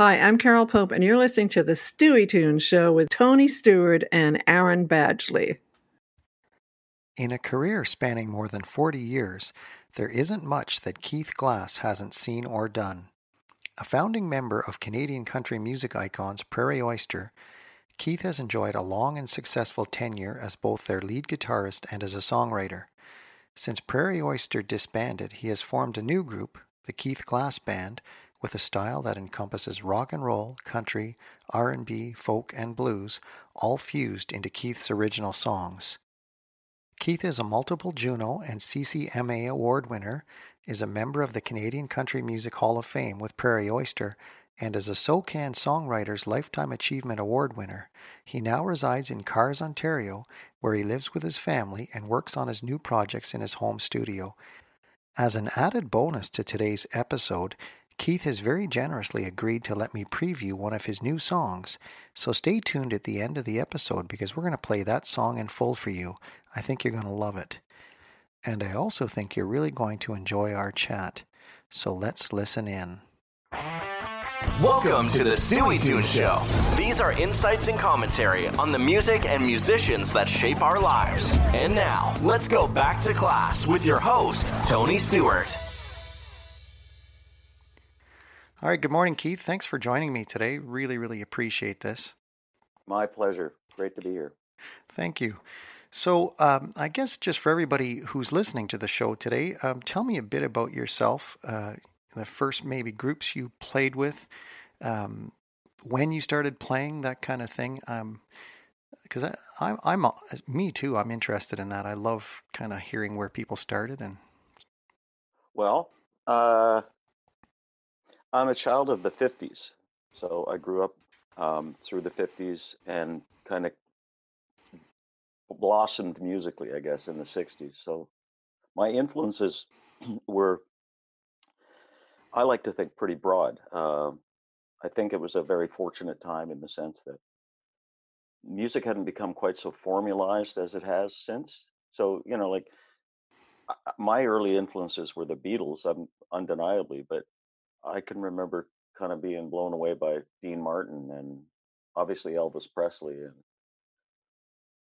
Hi, I'm Carol Pope, and you're listening to the Stuey Tunes Show with Tony Stewart and Aaron Badgley. In a career spanning more than 40 years, there isn't much that Keith Glass hasn't seen or done. A founding member of Canadian country music icons Prairie Oyster, Keith has enjoyed a long and successful tenure as both their lead guitarist and as a songwriter. Since Prairie Oyster disbanded, he has formed a new group, the Keith Glass Band, with a style that encompasses rock and roll, country, R&B, folk, and blues, all fused into Keith's original songs. Keith is a multiple Juno and CCMA award winner, is a member of the Canadian Country Music Hall of Fame with Prairie Oyster, and is a SOCAN Songwriters Lifetime Achievement Award winner. He now resides in Kars, Ontario, where he lives with his family and works on his new projects in his home studio. As an added bonus to today's episode, Keith has very generously agreed to let me preview one of his new songs, so stay tuned at the end of the episode because we're going to play that song in full for you. I think you're going to love it. And I also think you're really going to enjoy our chat. So let's listen in. Welcome to the Stuey Tune Show. These are insights and commentary on the music and musicians that shape our lives. And now, let's go back to class with your host, Tony Stewart. All right, good morning, Keith. Thanks for joining me today. Really, really appreciate this. My pleasure. Great to be here. Thank you. So, um, I guess just for everybody who's listening to the show today, um, tell me a bit about yourself, uh, the first maybe groups you played with, um, when you started playing, that kind of thing. Because um, I, I'm, I'm, me too. I'm interested in that. I love kind of hearing where people started and. Well, uh, I'm a child of the 50s. So I grew up um, through the 50s and kind of blossomed musically, I guess, in the 60s. So my influences were, I like to think, pretty broad. Uh, I think it was a very fortunate time in the sense that music hadn't become quite so formalized as it has since. So, you know, like my early influences were the Beatles, um, undeniably, but I can remember kind of being blown away by Dean Martin and obviously Elvis Presley and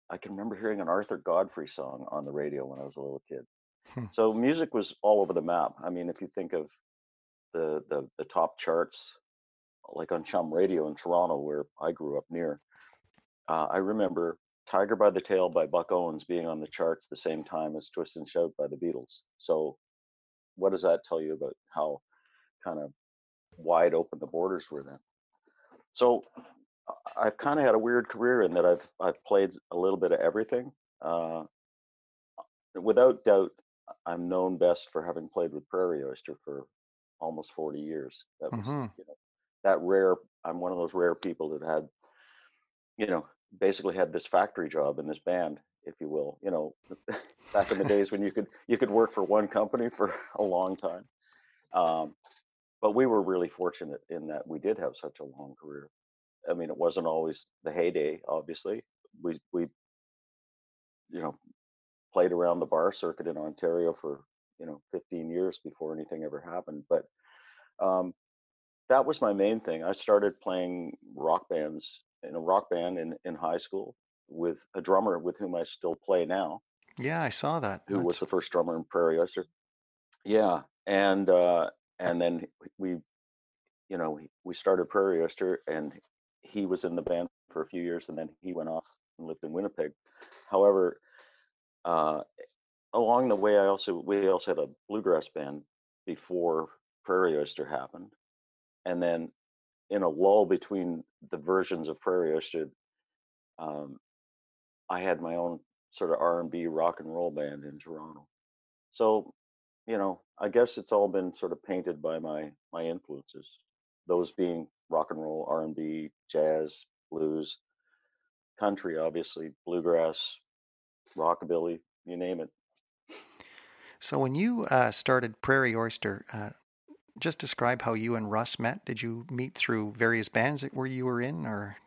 I can remember hearing an Arthur Godfrey song on the radio when I was a little kid. Hmm. So music was all over the map. I mean, if you think of the the, the top charts, like on CHUM Radio in Toronto, where I grew up near, uh, I remember "Tiger by the Tail" by Buck Owens being on the charts the same time as "Twist and Shout" by the Beatles. So, what does that tell you about how kind of wide open the borders were then. So I've kind of had a weird career in that I've I've played a little bit of everything. Uh, without doubt, I'm known best for having played with Prairie Oyster for almost 40 years. That was mm-hmm. you know, that rare. I'm one of those rare people that had, you know, basically had this factory job in this band, if you will. You know, back in the days when you could you could work for one company for a long time. Um, but we were really fortunate in that we did have such a long career. I mean, it wasn't always the heyday. Obviously, we we you know played around the bar circuit in Ontario for you know 15 years before anything ever happened. But um, that was my main thing. I started playing rock bands in a rock band in in high school with a drummer with whom I still play now. Yeah, I saw that. Who That's... was the first drummer in Prairie Oyster? Yeah, and uh, and then we you know we started prairie oyster and he was in the band for a few years and then he went off and lived in winnipeg. However uh, along the way i also we also had a bluegrass band before prairie oyster happened and then in a lull between the versions of prairie oyster um, i had my own sort of r&b rock and roll band in toronto. So you know, I guess it's all been sort of painted by my my influences. Those being rock and roll, R and B, jazz, blues, country, obviously, bluegrass, rockabilly, you name it. So when you uh, started Prairie Oyster, uh, just describe how you and Russ met. Did you meet through various bands that where you were in, or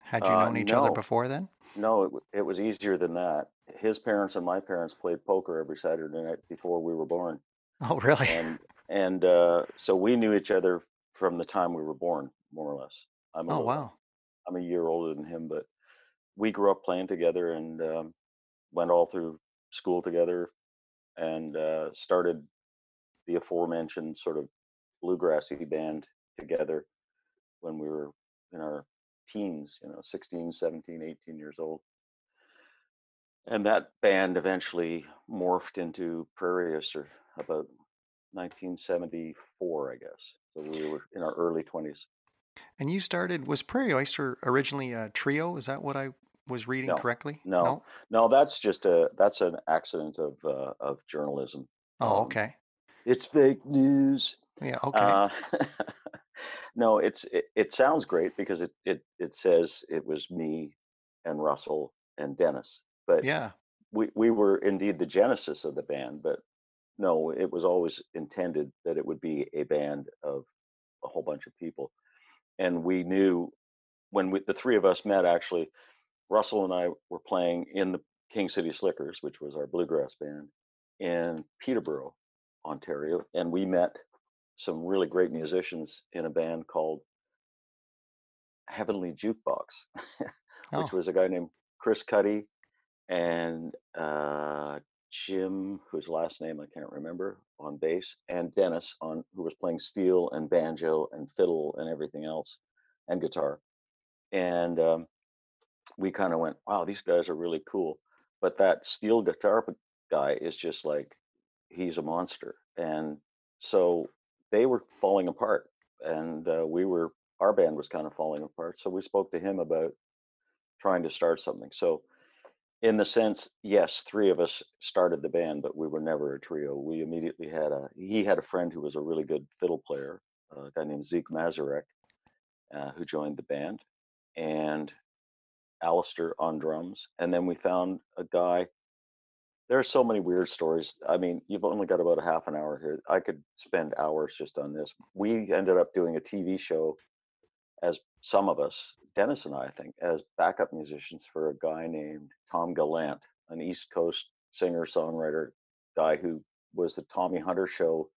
had you uh, known each no. other before then? No, it, it was easier than that. His parents and my parents played poker every Saturday night before we were born. Oh, really? And and uh, so we knew each other from the time we were born, more or less. I'm Oh, little, wow. I'm a year older than him, but we grew up playing together and um, went all through school together and uh, started the aforementioned sort of bluegrassy band together when we were in our teens, you know, 16, 17, 18 years old. And that band eventually morphed into Prairie Oyster about 1974, I guess. So we were in our early 20s. And you started, was Prairie Oyster originally a trio? Is that what I was reading No, correctly? no, No? no, that's just a that's an accident of uh, of journalism. Oh, Um, okay. it's fake news. Yeah, okay. Uh, no, it's it, it sounds great because it it it says it was me and Russell and Dennis, but Yeah. we we were indeed the genesis of the band. But no, it was always intended that it would be a band of a whole bunch of people, and we knew when we, the three of us met. Actually, Russell and I were playing in the King City Slickers, which was our bluegrass band, in Peterborough, Ontario, and we met some really great musicians in a band called Heavenly Jukebox, which Oh, was a guy named Chris Cuddy and uh, Jim, whose last name I can't remember, on bass, and Dennis on who was playing steel and banjo and fiddle and everything else, and guitar. And um, we kind of went, "Wow, these guys are really cool." But that steel guitar guy is just like he's a monster, and so they were falling apart, and uh, we were our band was kind of falling apart. So we spoke to him about trying to start something. So in the sense, yes, three of us started the band, but we were never a trio. We immediately had a he had a friend who was a really good fiddle player, a guy named Zeke Mazarek, uh, who joined the band, and Alistair on drums. And then we found a guy. There are so many weird stories. I mean, you've only got about a half an hour here. I could spend hours just on this. We ended up doing a TV show as some of us, Dennis and I, I think, as backup musicians for a guy named Tom Gallant, an East Coast singer songwriter guy who was the Tommy Hunter show.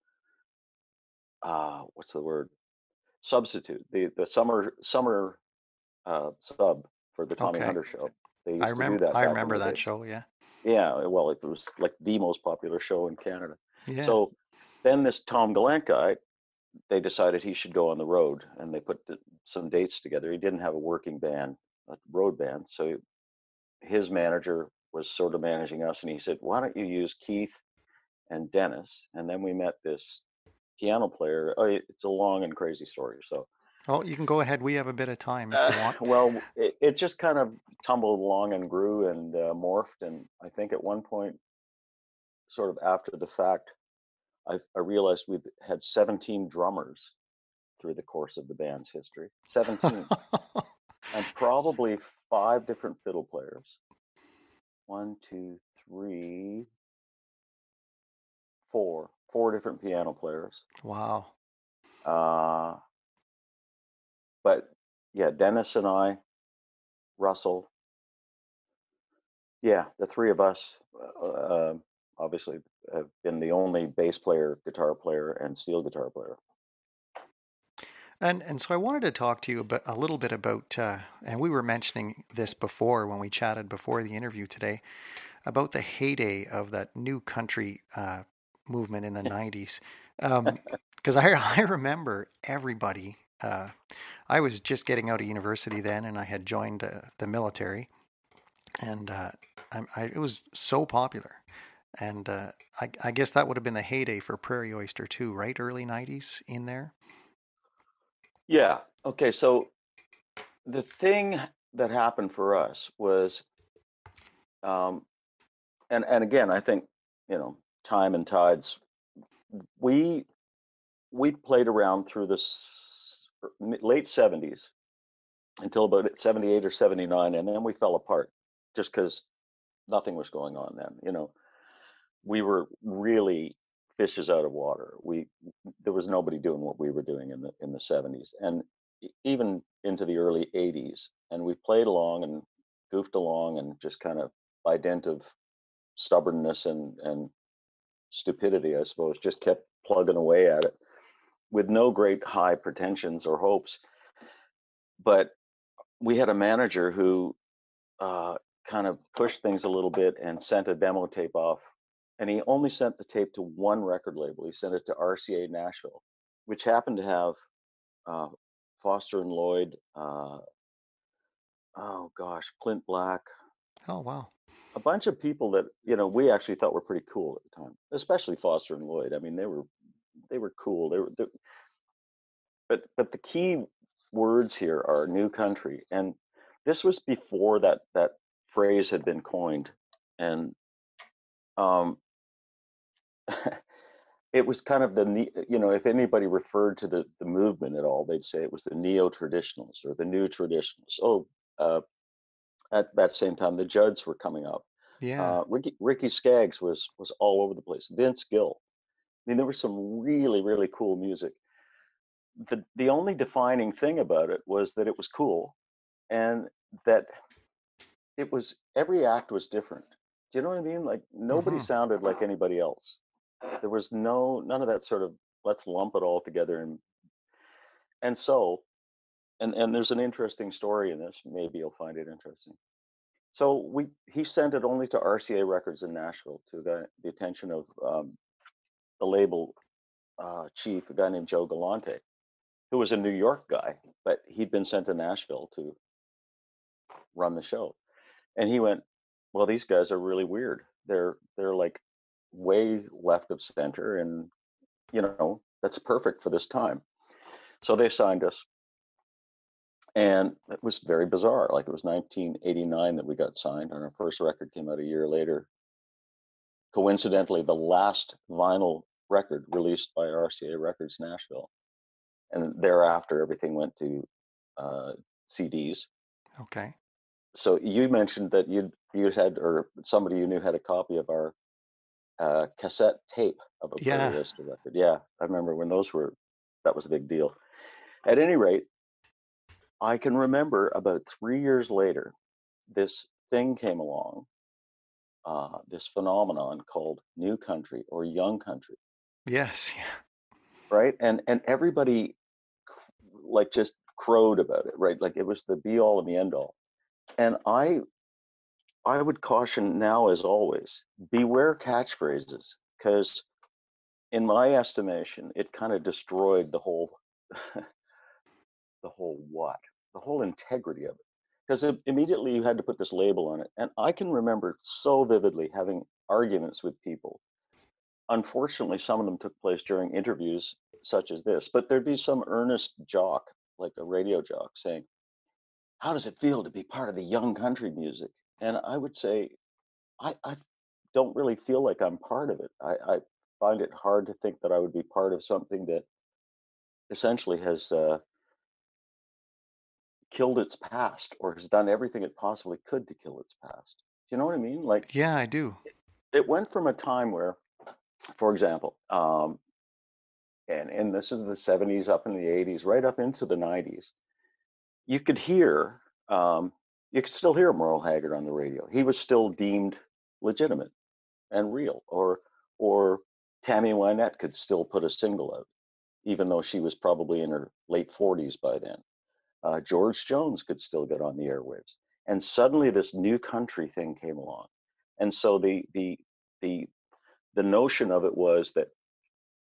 Uh, what's the word? Substitute. The the summer summer uh, sub for the Tommy okay. Hunter show. They I used to do remember that I remember that show, yeah. Yeah, uh, well, it was like the most popular show in Canada. Yeah. So then this Tom Gallant guy, they decided he should go on the road, and they put some dates together. He didn't have a working band, a road band, so his manager was sort of managing us, and he said, "Why don't you use Keith and Dennis?" And then we met this piano player. Oh, it's a long and crazy story. So, Oh, you can go ahead. We have a bit of time if you uh, want. well, it, it just kind of tumbled along and grew and uh, morphed, and I think at one point, sort of after the fact, I, I realized we had 17 drummers through the course of the band's history. 17. and probably five different fiddle players. One, two, three, four. Four different piano players. wow. Uh, but yeah, Dennis and I, Russell. Yeah, the three of us uh, uh, obviously have been the only bass player, guitar player, and steel guitar player. And and so I wanted to talk to you about a little bit about, uh, and we were mentioning this before when we chatted before the interview today, about the heyday of that new country uh, movement in the '90s. Because I I remember everybody. Uh, I was just getting out of university then, and I had joined uh, the military, and uh, I, I, it was so popular. And uh, I, I guess that would have been the heyday for Prairie Oyster too, right? Early '90s in there. Yeah. Okay. So the thing that happened for us was, um, and and again, I think you know, time and tides. We we played around through the s- m- late seventies until about seventy eight or seventy nine, and then we fell apart just because nothing was going on then. You know, we were really fishes out of water. We there was nobody doing what we were doing in the in the 70s and even into the early 80s and we played along and goofed along and just kind of by dint of stubbornness and and stupidity I suppose just kept plugging away at it with no great high pretensions or hopes. But we had a manager who uh, kind of pushed things a little bit and sent a demo tape off. And he only sent the tape to one record label. He sent it to RCA Nashville, which happened to have uh, Foster and Lloyd, uh, oh gosh, Clint Black. Oh, wow. A bunch of people that, you know, we actually thought were pretty cool at the time, especially Foster and Lloyd. I mean, they were they were cool. They were, they, but but the key words here are new country, and this was before that that phrase had been coined, and um, it was kind of the you know if anybody referred to the the movement at all, they'd say it was the neo traditionalists or the new traditionalists. Oh, uh, at that same time, the Judds were coming up. Yeah. Uh, Ricky Ricky Skaggs was was all over the place. Vince Gill. I mean, there was some really, really cool music. The the only defining thing about it was that it was cool, and that it was every act was different. Do you know what I mean? Like nobody Mhm. sounded like anybody else. There was no none of that sort of let's lump it all together and and so and and there's an interesting story in this. Maybe you'll find it interesting. So we he sent it only to RCA Records in Nashville to the the attention of um, the label uh, chief, a guy named Joe Galante, who was a New York guy, but he'd been sent to Nashville to run the show. And he went, "Well, these guys are really weird. They're they're like way left of center, and you know that's perfect for this time." So they signed us, and it was very bizarre. Like it was 1989 that we got signed, and our first record came out a year later. Coincidentally, the last vinyl record released by RCA Records Nashville, and thereafter everything went to uh, CDs. Okay. So you mentioned that you you had or somebody you knew had a copy of our uh, cassette tape of a Yeah. Prairie Vista record. Yeah, I remember when those were that was a big deal. At any rate, I can remember about three years later, this thing came along, uh, this phenomenon called new country or young country, Yes. Yeah. right? And and everybody like just crowed about it, right? Like it was the be all and the end all. And I I would caution now as always, beware catchphrases, because in my estimation, it kind of destroyed the whole the whole what? The whole integrity of it. Because immediately you had to put this label on it. And I can remember so vividly having arguments with people. Unfortunately, some of them took place during interviews such as this, but there'd be some earnest jock, like a radio jock, saying, How does it feel to be part of the young country music? And I would say, I, I don't really feel like I'm part of it. I, I find it hard to think that I would be part of something that essentially has uh, killed its past or has done everything it possibly could to kill its past. Do you know what I mean? Like Yeah, I do. it went from a time where, for example, um, and and this is the 70s up in the 80s, right up into the 90s, you could hear, um, you could still hear Merle Haggard on the radio. He was still deemed legitimate and real, or or Tammy Wynette could still put a single out, even though she was probably in her late 40s by then. Uh, George Jones could still get on the airwaves, and suddenly this new country thing came along, and so the the the the notion of it was that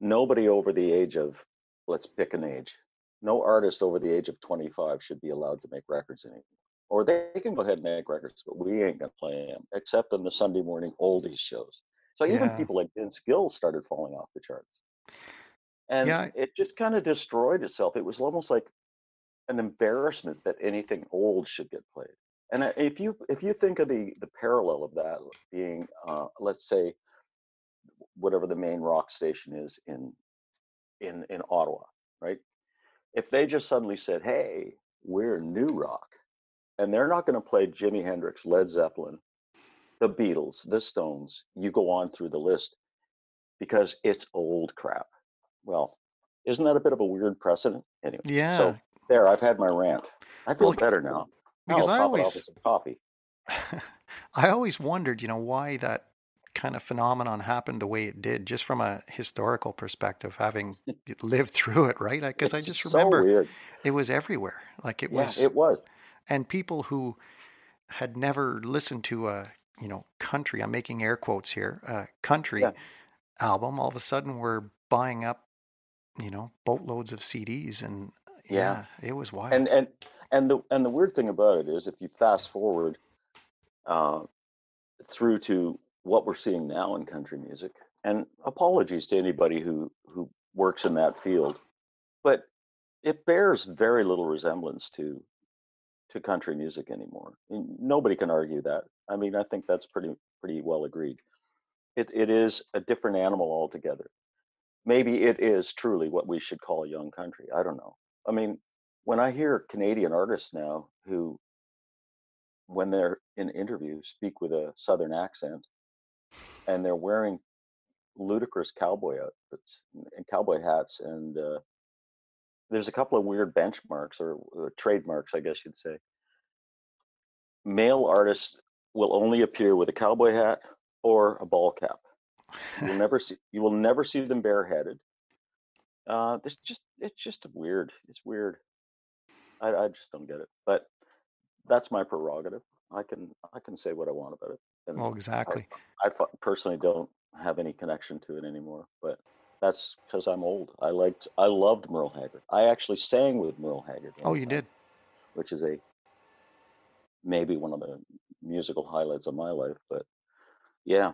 nobody over the age of let's pick an age no artist over the age of 25 should be allowed to make records anymore. Or they can go ahead and make records but we ain't gonna play them except on the sunday morning oldies shows. So even Yeah. people like vince gill started falling off the charts. And Yeah, it just kind of destroyed itself. It was almost like an embarrassment that anything old should get played and if you if you think of the the parallel of that being uh, let's say whatever the main rock station is in in in Ottawa, right? If they just suddenly said, "Hey, we're new rock," and they're not going to play Jimi Hendrix, Led Zeppelin, the Beatles, the Stones, you go on through the list because it's old crap. Well, isn't that a bit of a weird precedent? Anyway, yeah. so there, I've had my rant. I feel Well, better now. Because I always coffee. I always wondered, you know, why that kind of phenomenon happened the way it did, just from a historical perspective, having lived through it, right? Because I just remember so it was everywhere. Like it yeah, was, it was. and people who had never listened to a you know country i'm making air quotes here a country Yeah. album all of a sudden were buying up you know boatloads of cds and yeah, Yeah. it was wild And and and the and the weird thing about it is, if you fast forward uh, through to what we're seeing now in country music, and apologies to anybody who who works in that field, but it bears very little resemblance to to country music anymore. And nobody can argue that. I mean, I think that's pretty pretty well agreed. It it is a different animal altogether. Maybe it is truly what we should call young country. I don't know. I mean, when I hear Canadian artists now who, when they're in interviews, speak with a southern accent and they're wearing ludicrous cowboy outfits and cowboy hats, and uh, there's a couple of weird benchmarks or, or trademarks, I guess you'd say. Male artists will only appear with a cowboy hat or a ball cap. You'll never see you will never see them bareheaded. Uh, it's just it's just weird. It's weird. I, I just don't get it. But that's my prerogative. I can I can say what I want about it. And well exactly I, I personally don't have any connection to it anymore. But that's because I'm old. I liked I loved Merle Haggard. I actually sang with Merle Haggard. Oh, you time, did which is a maybe one of the musical highlights of my life. But yeah.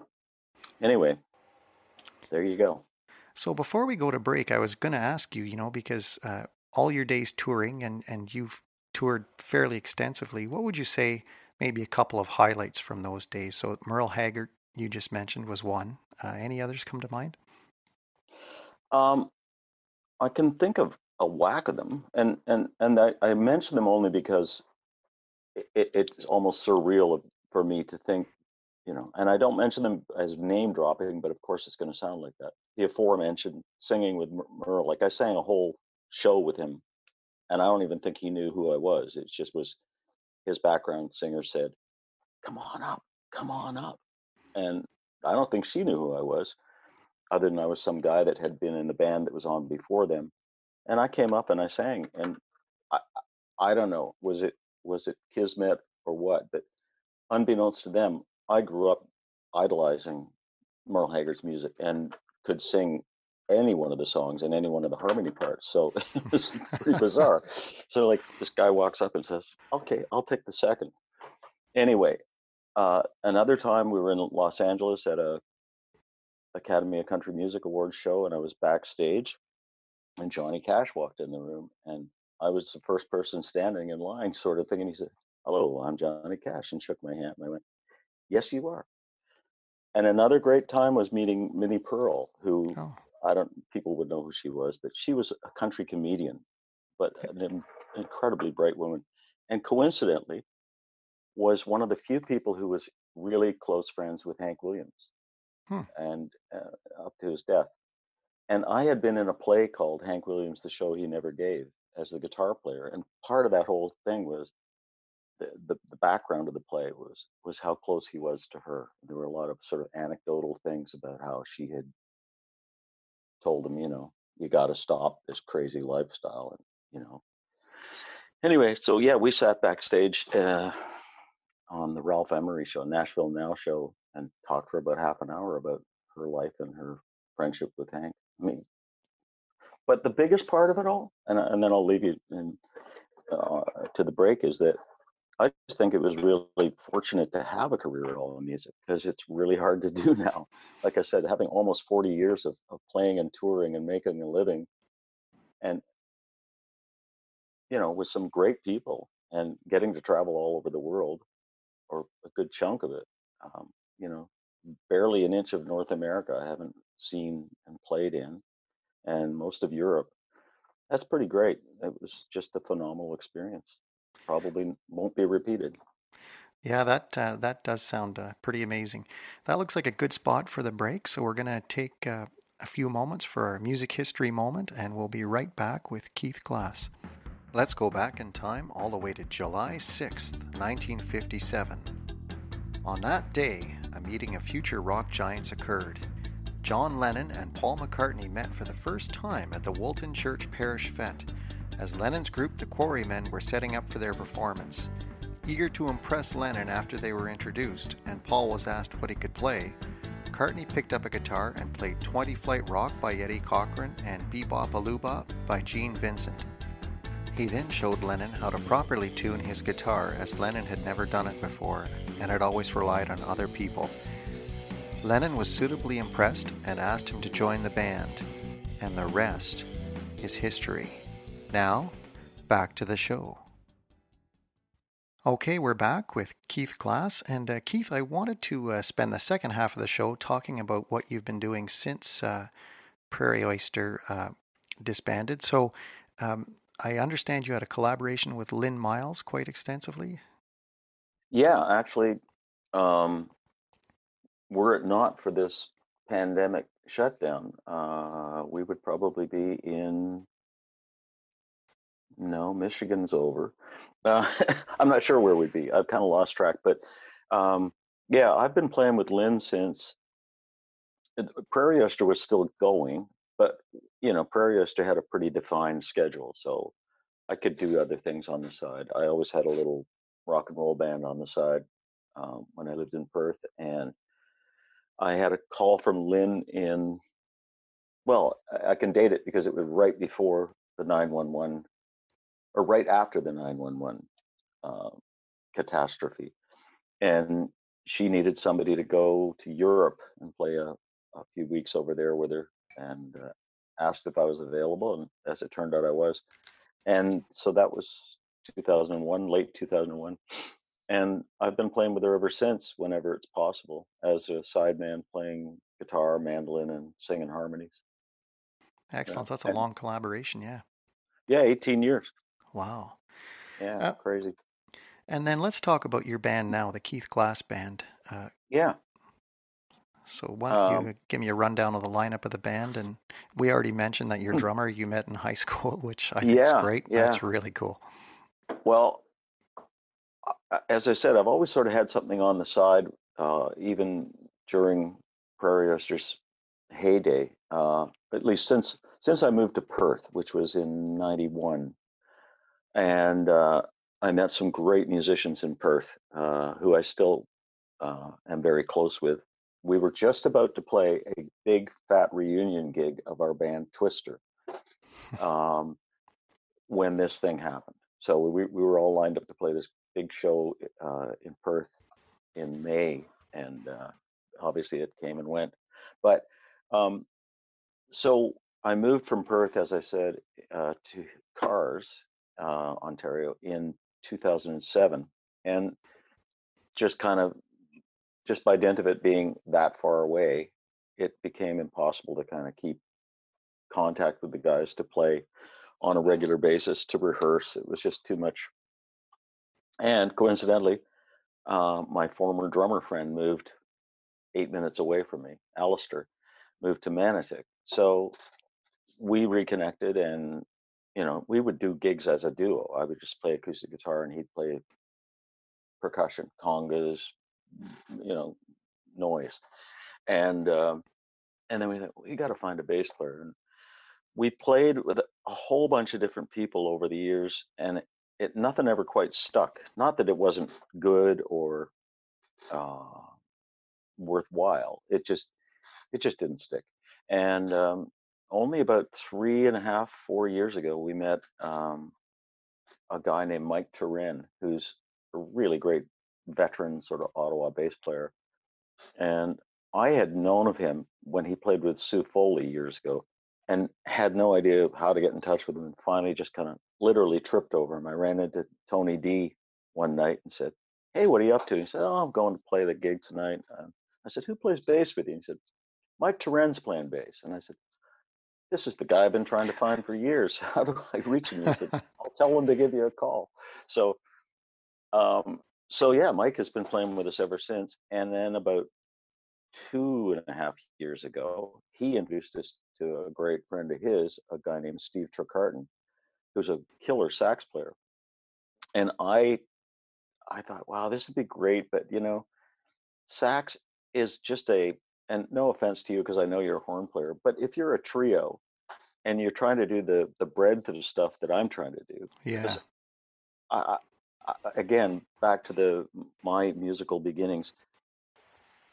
Anyway, there you go. So before we go to break i was going to ask you you know because uh, all your days touring and and you've toured fairly extensively what would you say maybe a couple of highlights from those days? So merle haggard you just mentioned was one. Uh, any others come to mind? Um, I can think of a whack of them, and and and I, I mention them only because it, it, it's almost surreal for me to think, you know. And I don't mention them as name dropping, but of course it's going to sound like that. The aforementioned singing with Mer- Merle, like I sang a whole show with him, and I don't even think he knew who I was. It just was his background singer said, "Come on up, come on up," and I don't think she knew who I was other than I was some guy that had been in the band that was on before them. And I came up and I sang, and I I don't know, was it was it kismet or what? But unbeknownst to them, I grew up idolizing Merle Haggard's music and could sing any one of the songs and any one of the harmony parts. So it was pretty bizarre. So like this guy walks up and says, "Okay, I'll take the second. Anyway, uh, another time we were in Los Angeles at a Academy of Country Music Awards show, and I was backstage, and Johnny Cash walked in the room, and I was the first person standing in line, sort of thing. And he said, "Hello, I'm Johnny Cash," and shook my hand. And I went, "Yes, you are." And another great time was meeting Minnie Pearl, who oh I don't people would know who she was, but she was a country comedian, but an in- incredibly bright woman, and coincidentally, was one of the few people who was really close friends with Hank Williams, Hmm. and uh, up to his death. And I had been in a play called Hank Williams: The Show He Never Gave as the guitar player, and part of that whole thing was the, the, the background of the play was was how close he was to her. There were a lot of sort of anecdotal things about how she had told him, you know, you got to stop this crazy lifestyle, and you know. Anyway, so yeah, we sat backstage uh, on the Ralph Emery show, Nashville Now show, and talked for about half an hour about her life and her friendship with Hank. I mean, but the biggest part of it all, and and then I'll leave you in, uh, to the break, is that I just think it was really fortunate to have a career at all in music because it's really hard to do now. Like I said, having almost 40 years of, of playing and touring and making a living, and you know, with some great people and getting to travel all over the world, or a good chunk of it. Um, you know, barely an inch of North America I haven't seen and played in, and most of Europe. That's pretty great. It was just a phenomenal experience. Probably won't be repeated. Yeah, that uh, that does sound uh, pretty amazing. That looks like a good spot for the break. So we're gonna take uh, a few moments for our music history moment, and we'll be right back with Keith Glass. Let's go back in time all the way to July 6th, 1957. On that day, a meeting of future rock giants occurred. John Lennon and Paul McCartney met for the first time at the Woolton Church Parish Fete, as Lennon's group, the Quarrymen, were setting up for their performance. Eager to impress Lennon after they were introduced, and Paul was asked what he could play, McCartney picked up a guitar and played 20 Flight Rock by Eddie Cochran and Be-Bop a Loo-Bop by Gene Vincent. He then showed Lennon how to properly tune his guitar as Lennon had never done it before and had always relied on other people. Lennon was suitably impressed and asked him to join the band, and the rest is history. Now, back to the show. Okay, we're back with Keith Glass. And uh, Keith, I wanted to uh, spend the second half of the show talking about what you've been doing since uh, Prairie Oyster uh, disbanded. So um, I understand you had a collaboration with Lynn Miles quite extensively. Yeah, actually, um, were it not for this pandemic shutdown, uh, we would probably be in. No, Michigan's over. Uh, I'm not sure where we'd be. I've kind of lost track, but um, yeah, I've been playing with Lynn since Prairie Oyster was still going, but you know, Prairie Oyster had a pretty defined schedule, so I could do other things on the side. I always had a little rock and roll band on the side um, when I lived in Perth, and I had a call from Lynn in. Well, I can date it because it was right before the 911 or right after the 911 uh, catastrophe. And she needed somebody to go to Europe and play a, a few weeks over there with her and uh, asked if I was available. And as it turned out, I was. And so that was 2001, late 2001. And I've been playing with her ever since, whenever it's possible, as a sideman playing guitar, mandolin, and singing harmonies. Excellent. Yeah. That's a and, long collaboration. Yeah. Yeah, 18 years. Wow. Yeah, uh, crazy. And then let's talk about your band now, the Keith Glass Band. Uh, yeah. So why don't um, you give me a rundown of the lineup of the band? And we already mentioned that your hmm. drummer you met in high school, which I think yeah, is great. Yeah. That's really cool. Well, as I said, I've always sort of had something on the side, uh, even during Prairie Oyster's heyday. Uh, at least since since I moved to Perth, which was in '91 and uh, I met some great musicians in Perth uh, who I still uh, am very close with. We were just about to play a big fat reunion gig of our band Twister um, when this thing happened. So we, we were all lined up to play this big show uh, in Perth in May, and uh, obviously it came and went. But um, so I moved from Perth, as I said, uh, to Kars uh, Ontario in 2007, and just kind of just by dint of it being that far away, it became impossible to kind of keep contact with the guys to play on a regular basis to rehearse. It was just too much. And coincidentally, uh, my former drummer friend moved eight minutes away from me, Alistair, moved to Manotick. So we reconnected and you know, we would do gigs as a duo. I would just play acoustic guitar and he'd play percussion, congas, you know, noise. And um, and then we thought we got to find a bass player. And we played with a whole bunch of different people over the years, and it, it nothing ever quite stuck. Not that it wasn't good or uh, worthwhile. It just it just didn't stick. And um, only about three and a half, four years ago, we met um, a guy named Mike Turin, who's a really great veteran sort of Ottawa bass player. And I had known of him when he played with Sue Foley years ago and had no idea how to get in touch with him. And finally, just kind of literally tripped over him. I ran into Tony D one night and said, Hey, what are you up to? He said, Oh, I'm going to play the gig tonight. Um, I said, Who plays bass with you? He said, Mike Turin's playing bass. And I said, this is the guy I've been trying to find for years. How do I reach him? He said, I'll tell him to give you a call. So, um, so yeah, Mike has been playing with us ever since. And then about two and a half years ago, he introduced us to a great friend of his, a guy named Steve Trecartin, who's a killer sax player. And I, I thought, wow, this would be great, but you know, sax is just a and no offense to you because I know you're a horn player, but if you're a trio and you're trying to do the the breadth of stuff that I'm trying to do, Yeah. I, I, again back to the my musical beginnings,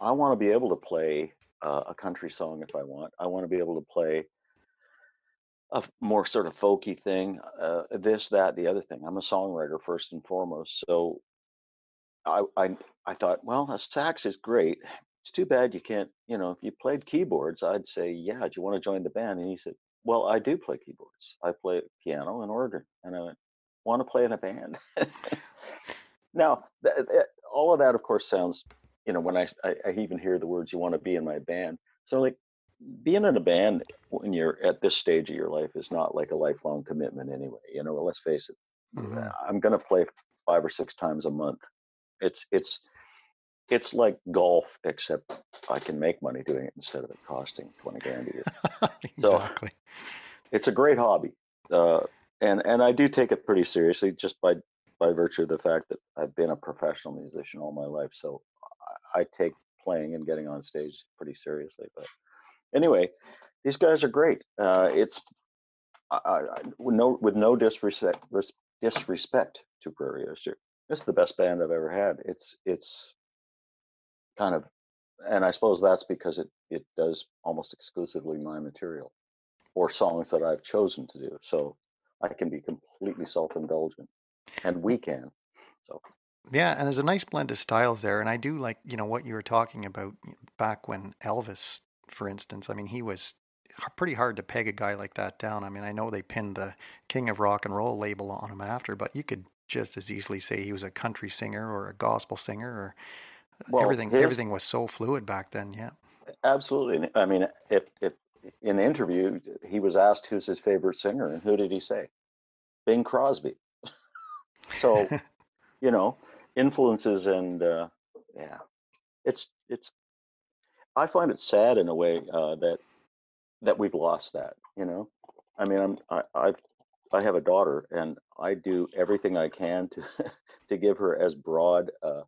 I want to be able to play uh, a country song if I want. I want to be able to play a more sort of folky thing, uh, this, that, the other thing. I'm a songwriter first and foremost, so I, I, I thought, well, a sax is great. It's too bad you can't, you know, if you played keyboards, I'd say, yeah, do you want to join the band? And he said, well, I do play keyboards. I play piano and organ. And I went, want to play in a band? now, th- th- all of that, of course, sounds, you know, when I, I, I even hear the words, you want to be in my band. So, like, being in a band when you're at this stage of your life is not like a lifelong commitment anyway. You know, let's face it. Mhm. I'm going to play five or six times a month. It's it's it's like golf, except I can make money doing it instead of it costing twenty grand a year. So- exactly. It's a great hobby, uh, and and I do take it pretty seriously just by by virtue of the fact that I've been a professional musician all my life. So I, I take playing and getting on stage pretty seriously. But anyway, these guys are great. Uh, it's I, I, with no with no disrespect res- disrespect to Prairie Oyster. It's the best band I've ever had. It's it's kind of, and I suppose that's because it it does almost exclusively my material or songs that I've chosen to do. So I can be completely self-indulgent, and we can. So Yeah, and there's a nice blend of styles there, and I do like you know what you were talking about back when Elvis, for instance. I mean, he was pretty hard to peg a guy like that down. I mean, I know they pinned the King of Rock and Roll label on him after, but you could just as easily say he was a country singer or a gospel singer, or Well, everything. Everything was so fluid back then. Yeah. Absolutely. I mean, if if in the interview he was asked who's his favorite singer, and who did he say? Bing Crosby. so, you know, influences and uh, yeah, it's it's. I find it sad in a way uh, that that we've lost that. You know, I mean, I'm I, I've I have a daughter, and I do everything I can to to give her as broad uh,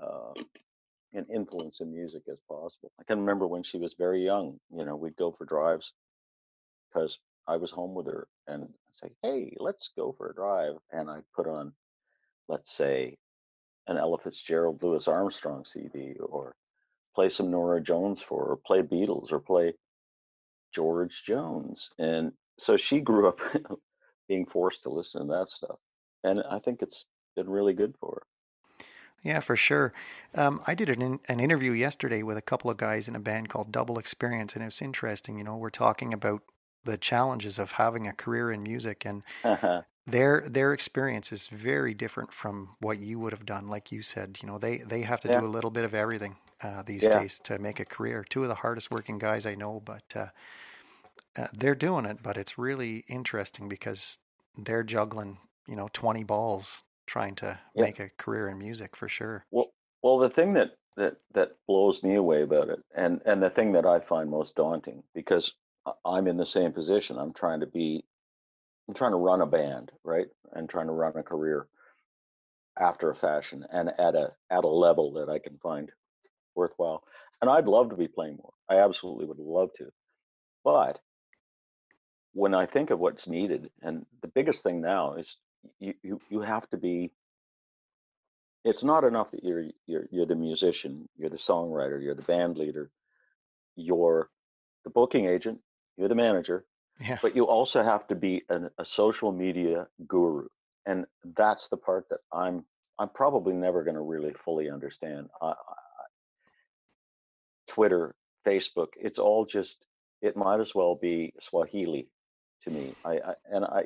uh, an influence in music as possible. I can remember when she was very young, you know, we'd go for drives because I was home with her and I'd say, hey, let's go for a drive. And I put on, let's say, an Ella Fitzgerald Louis Armstrong CD or play some Norah Jones for or play Beatles or play George Jones. And so she grew up being forced to listen to that stuff. And I think it's been really good for her. Yeah, for sure. Um, I did an, in, an interview yesterday with a couple of guys in a band called Double Experience, and it was interesting. You know, we're talking about the challenges of having a career in music, and their their experience is very different from what you would have done. Like you said, you know, they they have to Yeah. do a little bit of everything uh, these Yeah. days to make a career. Two of the hardest working guys I know, but uh, uh, they're doing it. But it's really interesting because they're juggling, you know, twenty balls trying to Yeah. make a career in music for sure. Well, well, the thing that that that blows me away about it, and and the thing that I find most daunting, because I'm in the same position. I'm trying to be, I'm trying to run a band, right, and trying to run a career after a fashion and at a at a level that I can find worthwhile. And I'd love to be playing more. I absolutely would love to, but when I think of what's needed, and the biggest thing now is you you, you have to be it's not enough that you're you're you're the musician, you're the songwriter, you're the band leader, you're the booking agent, you're the manager, Yeah. but you also have to be an, a social media guru, and that's the part that I'm I'm probably never going to really fully understand. I, I, Twitter, Facebook, it's all just it might as well be Swahili to me. I, I and I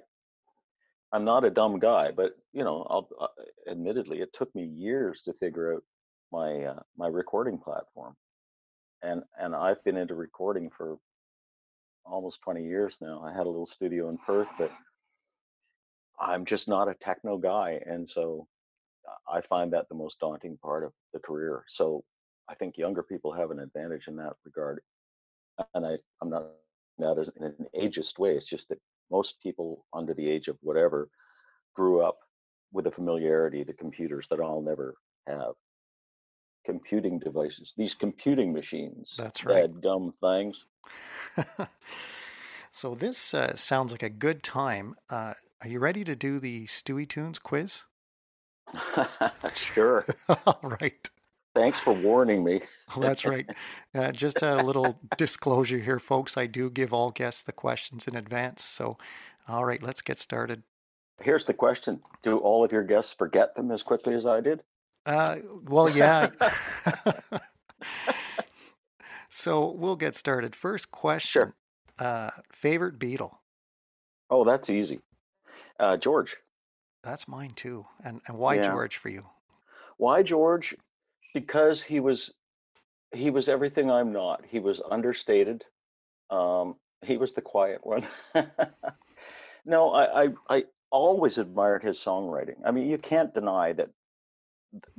I'm not a dumb guy, but you know, I'll uh, admittedly, it took me years to figure out my uh, my recording platform, and and I've been into recording for almost 20 years now. I had a little studio in Perth, but I'm just not a techno guy, and so I find that the most daunting part of the career. So I think younger people have an advantage in that regard, and I I'm not that in an ageist way. It's just that most people under the age of whatever grew up with a familiarity to computers that I'll never have. computing devices, these computing machines. That's right. Dumb things. so this uh, sounds like a good time. Uh, are you ready to do the Stuey Tunes quiz? sure. All right. Thanks for warning me. That's right. Uh, just a little disclosure here, folks. I do give all guests the questions in advance. So, all right, let's get started. Here's the question Do all of your guests forget them as quickly as I did? Uh, well, yeah. so we'll get started. First question Sure. uh, Favorite Beatle? Oh, that's easy. Uh, George. That's mine too. And, and why Yeah. George for you? Why George? Because he was he was everything I'm not. He was understated. Um, he was the quiet one. no, I, I I always admired his songwriting. I mean, you can't deny that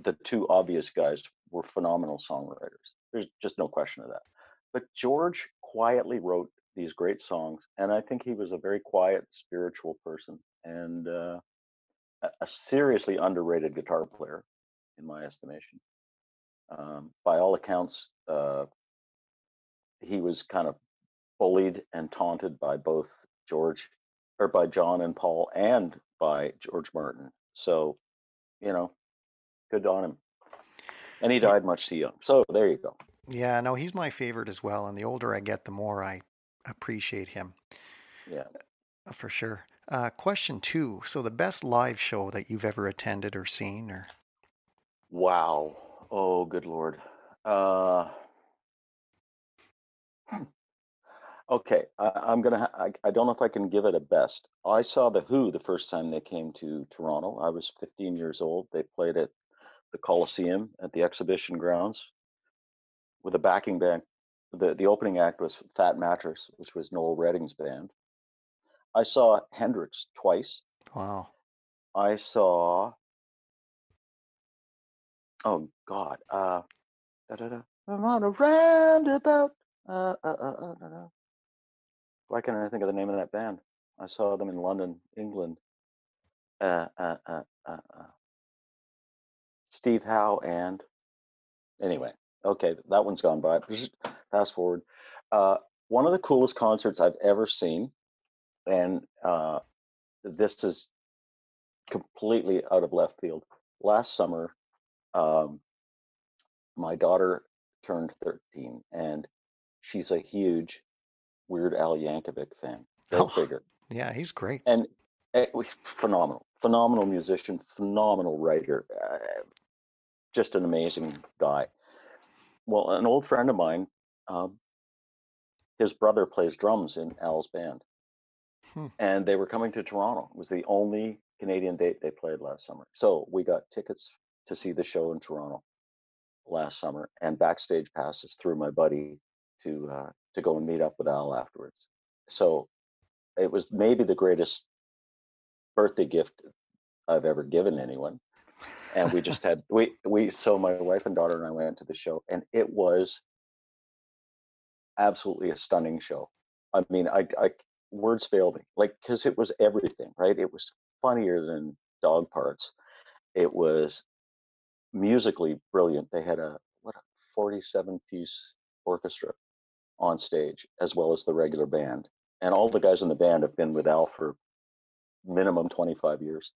the two obvious guys were phenomenal songwriters. There's just no question of that. But George quietly wrote these great songs, and I think he was a very quiet, spiritual person and uh, a a seriously underrated guitar player, in my estimation. Um, by all accounts, uh, he was kind of bullied and taunted by both George, or by John and Paul, and by George Martin. So, you know, good on him. And he died much too young. So there you go. Yeah, no, he's my favorite as well. And the older I get, the more I appreciate him Yeah. uh, for sure. Uh, question two. So, the best live show that you've ever attended or seen, or Wow. Oh, good lord. Uh, okay, I, I'm gonna. Ha- I, I don't know if I can give it a best. I saw the Who the first time they came to Toronto. I was 15 years old. They played at the Coliseum at the exhibition grounds with a backing band. The the opening act was Fat Mattress, which was Noel Redding's band. I saw Hendrix twice. wow. I saw. Oh God. Uh, da-da-da. I'm on a roundabout. Uh, uh, uh, uh. Why can't I think of the name of that band? I saw them in London, England. Uh, uh, uh, uh, uh. Steve Howe and anyway, okay, that one's gone by. Fast forward. Uh, one of the coolest concerts I've ever seen, and uh, this is completely out of left field. Last summer, um, my daughter turned 13, and she's a huge Weird Al Yankovic fan. Go Oh. figure. Yeah, he's great. And it was phenomenal, phenomenal musician, phenomenal writer, uh, just an amazing guy. Well, an old friend of mine, um, his brother plays drums in Al's band, Hmm. and they were coming to Toronto. It was the only Canadian date they played last summer. So we got tickets to see the show in Toronto last summer, and backstage passes through my buddy to uh, to go and meet up with Al afterwards. So it was maybe the greatest birthday gift I've ever given anyone. And we just had we we so my wife and daughter and I went to the show, and it was absolutely a stunning show. I mean, I, I words fail me, like because it was everything, right? It was funnier than dog parts. It was musically brilliant. They had a what a 47 piece orchestra on stage as well as the regular band. And all the guys in the band have been with Al for minimum 25 years.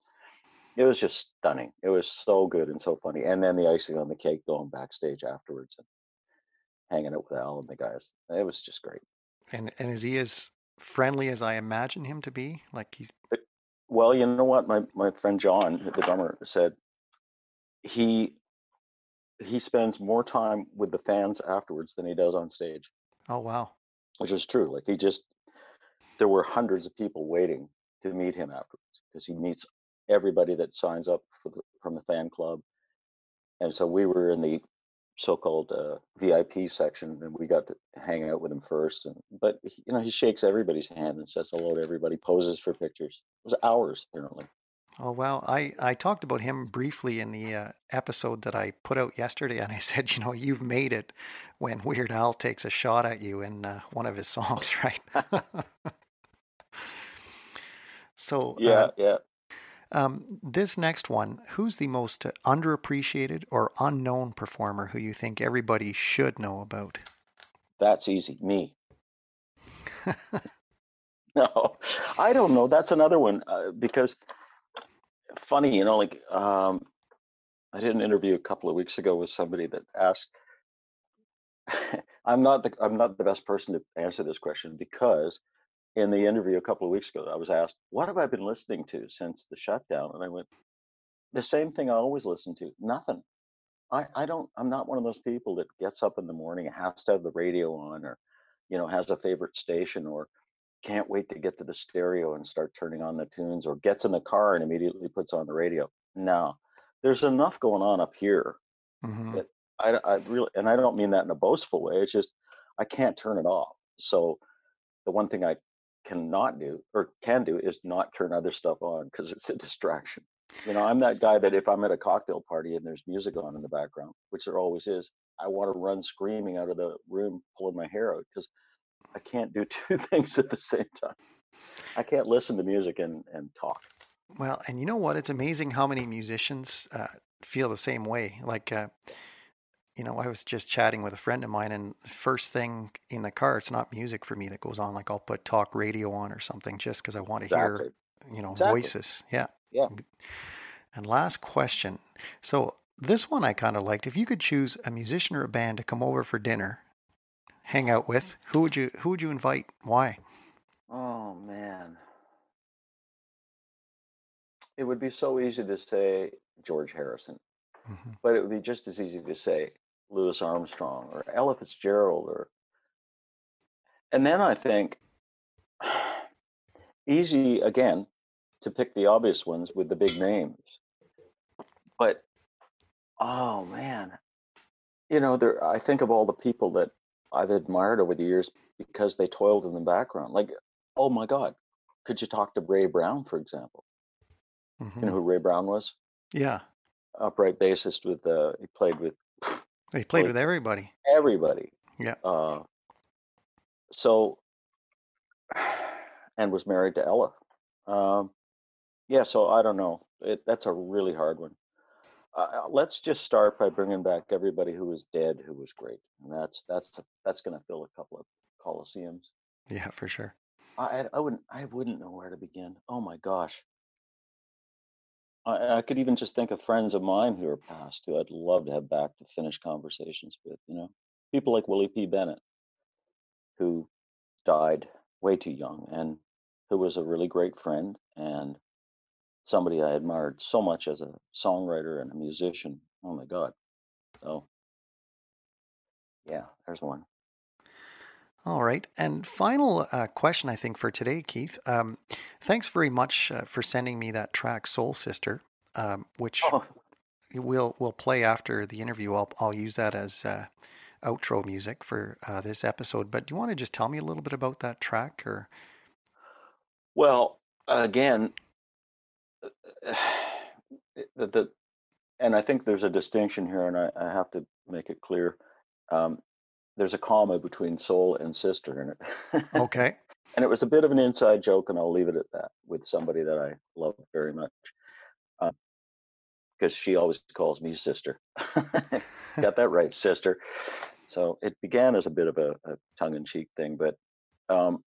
It was just stunning. It was so good and so funny. And then the icing on the cake going backstage afterwards and hanging out with Al and the guys. It was just great. And and is he as friendly as I imagine him to be? Like he's Well, you know what? My my friend John, the drummer, said he he spends more time with the fans afterwards than he does on stage. oh wow. which is true. Like he just, there were hundreds of people waiting to meet him afterwards because he meets everybody that signs up for the, from the fan club. And so we were in the so-called uh, VIP section, and we got to hang out with him first. And but he- you know, he shakes everybody's hand and says hello to everybody, poses for pictures. It was hours apparently. Oh well, I I talked about him briefly in the uh, episode that I put out yesterday, and I said, you know, you've made it when Weird Al takes a shot at you in uh, one of his songs, right? so Yeah, uh, yeah. Um, this next one, who's the most underappreciated or unknown performer who you think everybody should know about? That's easy. Me. no, I don't know. That's another one uh, because funny, you know, like um, I did an interview a couple of weeks ago with somebody that asked. I'm not the I'm not the best person to answer this question because in the interview a couple of weeks ago, I was asked, "What have I been listening to since the shutdown?" And I went, "The same thing I always listen to. Nothing. I I don't. I'm not one of those people that gets up in the morning and has to have the radio on, or you know, has a favorite station, or can't wait to get to the stereo and start turning on the tunes, or gets in the car and immediately puts on the radio. No, there's enough going on up here hmm that I I really, and I don't mean that in a boastful way. It's just I can't turn it off. So the one thing I cannot do or can do is not turn other stuff on because it's a distraction. You know, I'm that guy that if I'm at a cocktail party and there's music on in the background, which there always is, I want to run screaming out of the room, pulling my hair out because I can't do two things at the same time. I can't listen to music and, and talk. Well, and you know what? It's amazing how many musicians uh, feel the same way. Like, uh, you know, I was just chatting with a friend of mine, and first thing in the car, it's not music for me that goes on. Like, I'll put talk radio on or something just because I want to Exactly. hear, you know, Exactly. voices. Yeah. Yeah. And last question. So this one I kind of liked. If you could choose a musician or a band to come over for dinner, hang out with, who would you who would you invite? Why? Oh man. It would be so easy to say George Harrison, hmm but it would be just as easy to say Louis Armstrong or Ella Fitzgerald or and then I think easy again to pick the obvious ones with the big names. But oh man, you know, there I think of all the people that I've admired over the years because they toiled in the background. Like, oh my God, could you talk to Ray Brown, for example? You hmm know who Ray Brown was? Yeah. Upright bassist with uh he played with He played really with everybody. everybody. Yeah. Uh so and was married to Ella. Um yeah, so I don't know. It, that's a really hard one. Uh, uh, let's just start by bringing back everybody who was dead who was great. And that's that's that's going to fill a couple of coliseums. Yeah, for sure. I I wouldn't I wouldn't know where to begin. Oh my gosh. I, I could even just think of friends of mine who are passed who I'd love to have back to finish conversations with, you know. People like Willie P. Bennett, who died way too young and who was a really great friend and somebody I admired so much as a songwriter and a musician. Oh my God. So yeah, there's one. All right. And final uh, question, I think, for today, Keith. Um, thanks very much uh, for sending me that track, Soul Sister, um, which Oh, we'll we'll play after the interview. I'll I'll use that as uh, outro music for uh, this episode. But do you want to just tell me a little bit about that track, or well, again, the, the and I think there's a distinction here, and I, I have to make it clear. Um, there's a comma between soul and sister in it. okay? and it was a bit of an inside joke, and I'll leave it at that with somebody that I love very much. Because she always calls me sister. Got that right, sister. So it began as a bit of a, a tongue in cheek thing. But um,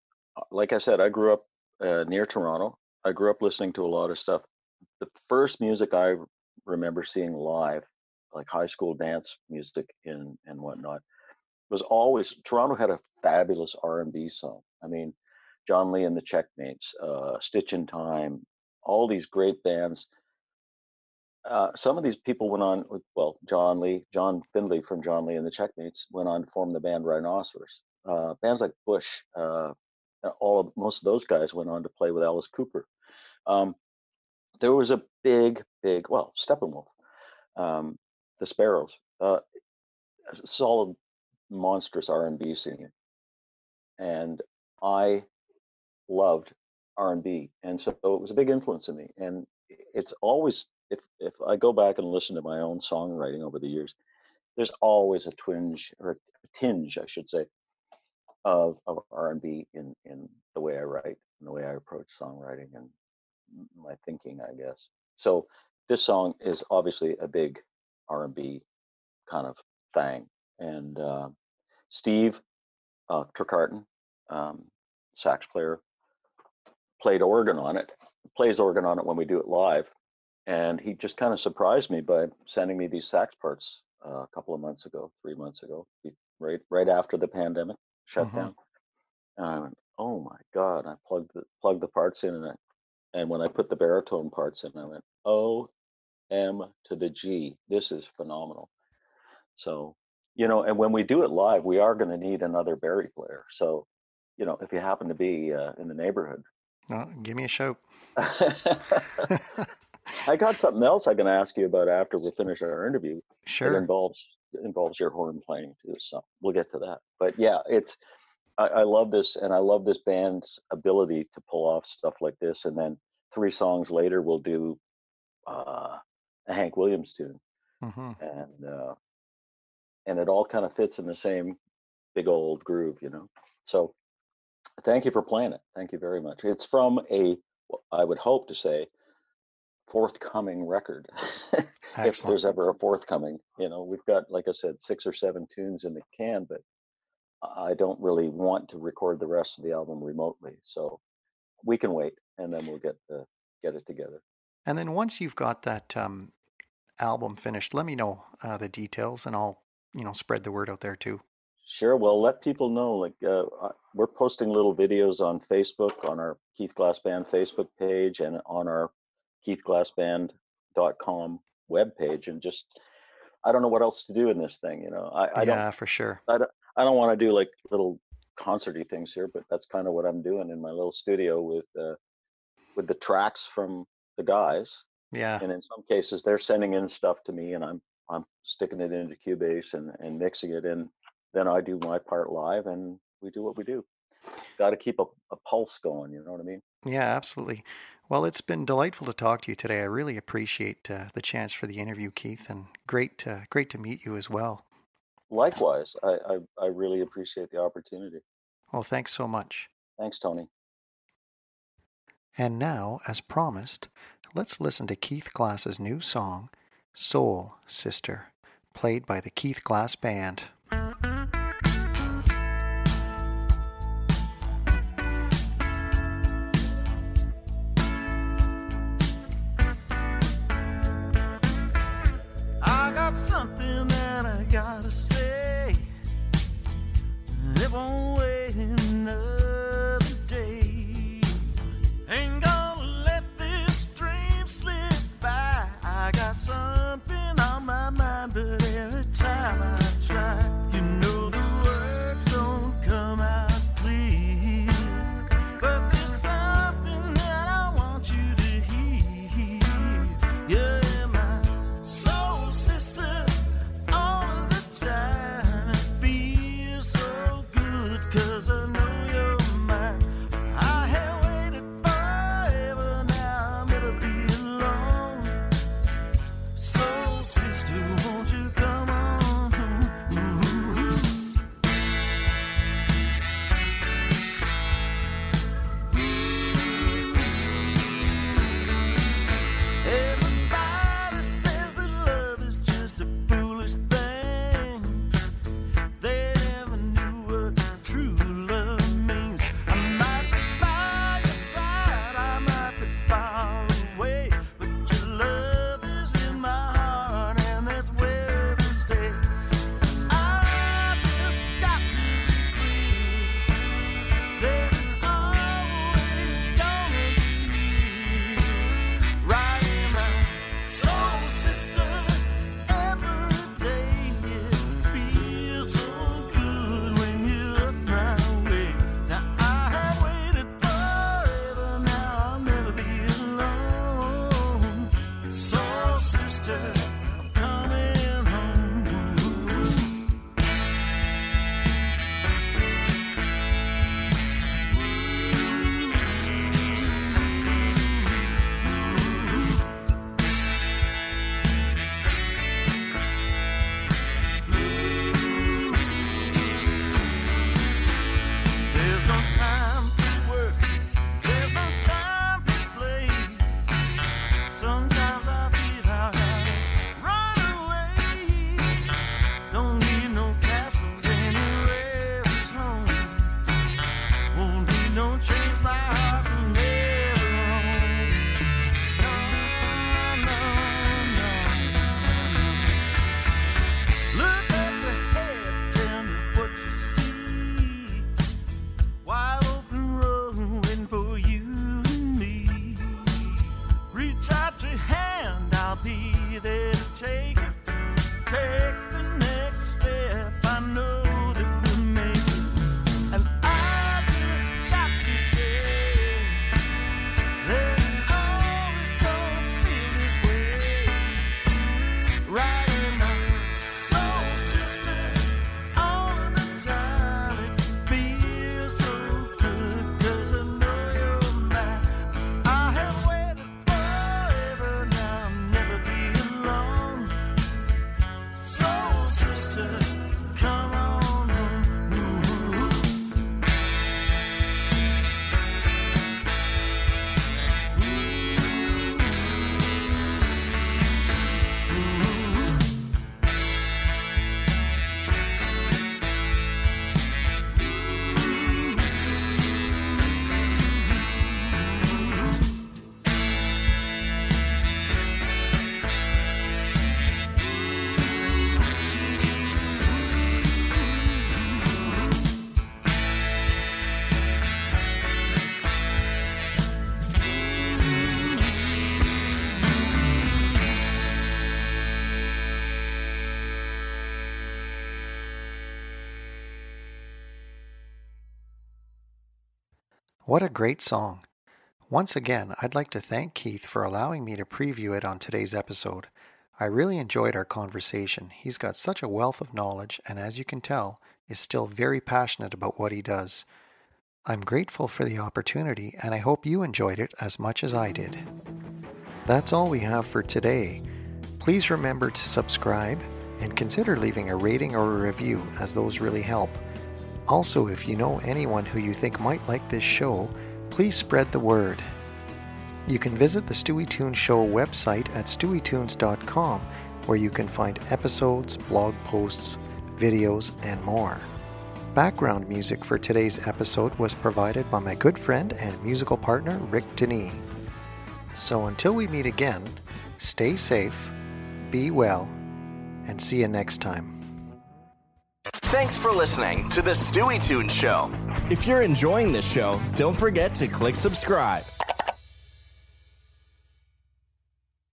like I said, I grew up uh, near Toronto. I grew up listening to a lot of stuff. The first music I remember seeing live, like high school dance music and, and whatnot, was always Toronto had a fabulous R&B song. I mean, John Lee and the Checkmates, uh, Stitch in Time, all these great bands. Uh, some of these people went on, with, well, John Lee, John Finley from John Lee and the Checkmates went on to form the band Rhinoceros. Uh, bands like Bush, uh, all of most of those guys went on to play with Alice Cooper. Um, there was a big, big, well, Steppenwolf, um, the Sparrows, uh, solid, monstrous R&B scene, and I loved R&B, and so it was a big influence in me. And it's always if if I go back and listen to my own songwriting over the years, there's always a twinge or a tinge, I should say, of of R&B in in the way I write and the way I approach songwriting and my thinking, I guess. So this song is obviously a big R&B kind of thing, and uh, Steve uh, Trecarton, um, sax player, played organ on it. Plays organ on it when we do it live, and he just kind of surprised me by sending me these sax parts uh, a couple of months ago, three months ago, right right after the pandemic shut mm-hmm. down. And I went, "Oh my god!" I plugged the plugged the parts in, and I, and when I put the baritone parts in, I went, O M to the G. This is phenomenal." So, you know, and when we do it live, we are going to need another bari player. So, you know, if you happen to be uh, in the neighborhood, well, give me a shout. I got something else I can ask you about after we finish our interview. Sure. It involves it involves your horn playing too, so we'll get to that. But yeah, it's I, I love this, and I love this band's ability to pull off stuff like this. And then three songs later, we'll do uh, a Hank Williams tune, mm-hmm. and uh, and it all kind of fits in the same big old groove, you know. So thank you for playing it. Thank you very much. It's from a I would hope to say forthcoming record if there's ever a forthcoming you know we've got like i said six or seven tunes in the can but i don't really want to record the rest of the album remotely so we can wait and then we'll get the get it together and then once you've got that um, album finished let me know uh, the details and i'll you know spread the word out there too sure well let people know like uh, we're posting little videos on facebook on our keith glass band facebook page and on our keithglassband.com webpage and just I don't know what else to do in this thing, you know. I, I yeah, don't for sure. I don't, I don't want to do like little concerty things here, but that's kind of what I'm doing in my little studio with uh, with the tracks from the guys. Yeah. And in some cases, they're sending in stuff to me, and I'm I'm sticking it into Cubase and and mixing it in. Then I do my part live, and we do what we do. Got to keep a, a pulse going. You know what I mean? Yeah, absolutely. Well, it's been delightful to talk to you today. I really appreciate uh, the chance for the interview, Keith, and great, uh, great to meet you as well. Likewise, I, I, I really appreciate the opportunity. Well, thanks so much. Thanks, Tony. And now, as promised, let's listen to Keith Glass's new song, Soul Sister, played by the Keith Glass Band. What a great song! Once again, I'd like to thank Keith for allowing me to preview it on today's episode. I really enjoyed our conversation. He's got such a wealth of knowledge, and as you can tell, is still very passionate about what he does. I'm grateful for the opportunity, and I hope you enjoyed it as much as I did. That's all we have for today. Please remember to subscribe and consider leaving a rating or a review, as those really help. Also, if you know anyone who you think might like this show, please spread the word. You can visit the Stuey Tunes Show website at stueytunes.com where you can find episodes, blog posts, videos, and more. Background music for today's episode was provided by my good friend and musical partner Rick Denis. So until we meet again, stay safe, be well, and see you next time. Thanks for listening to the Stuey Tune Show. If you're enjoying this show, don't forget to click subscribe.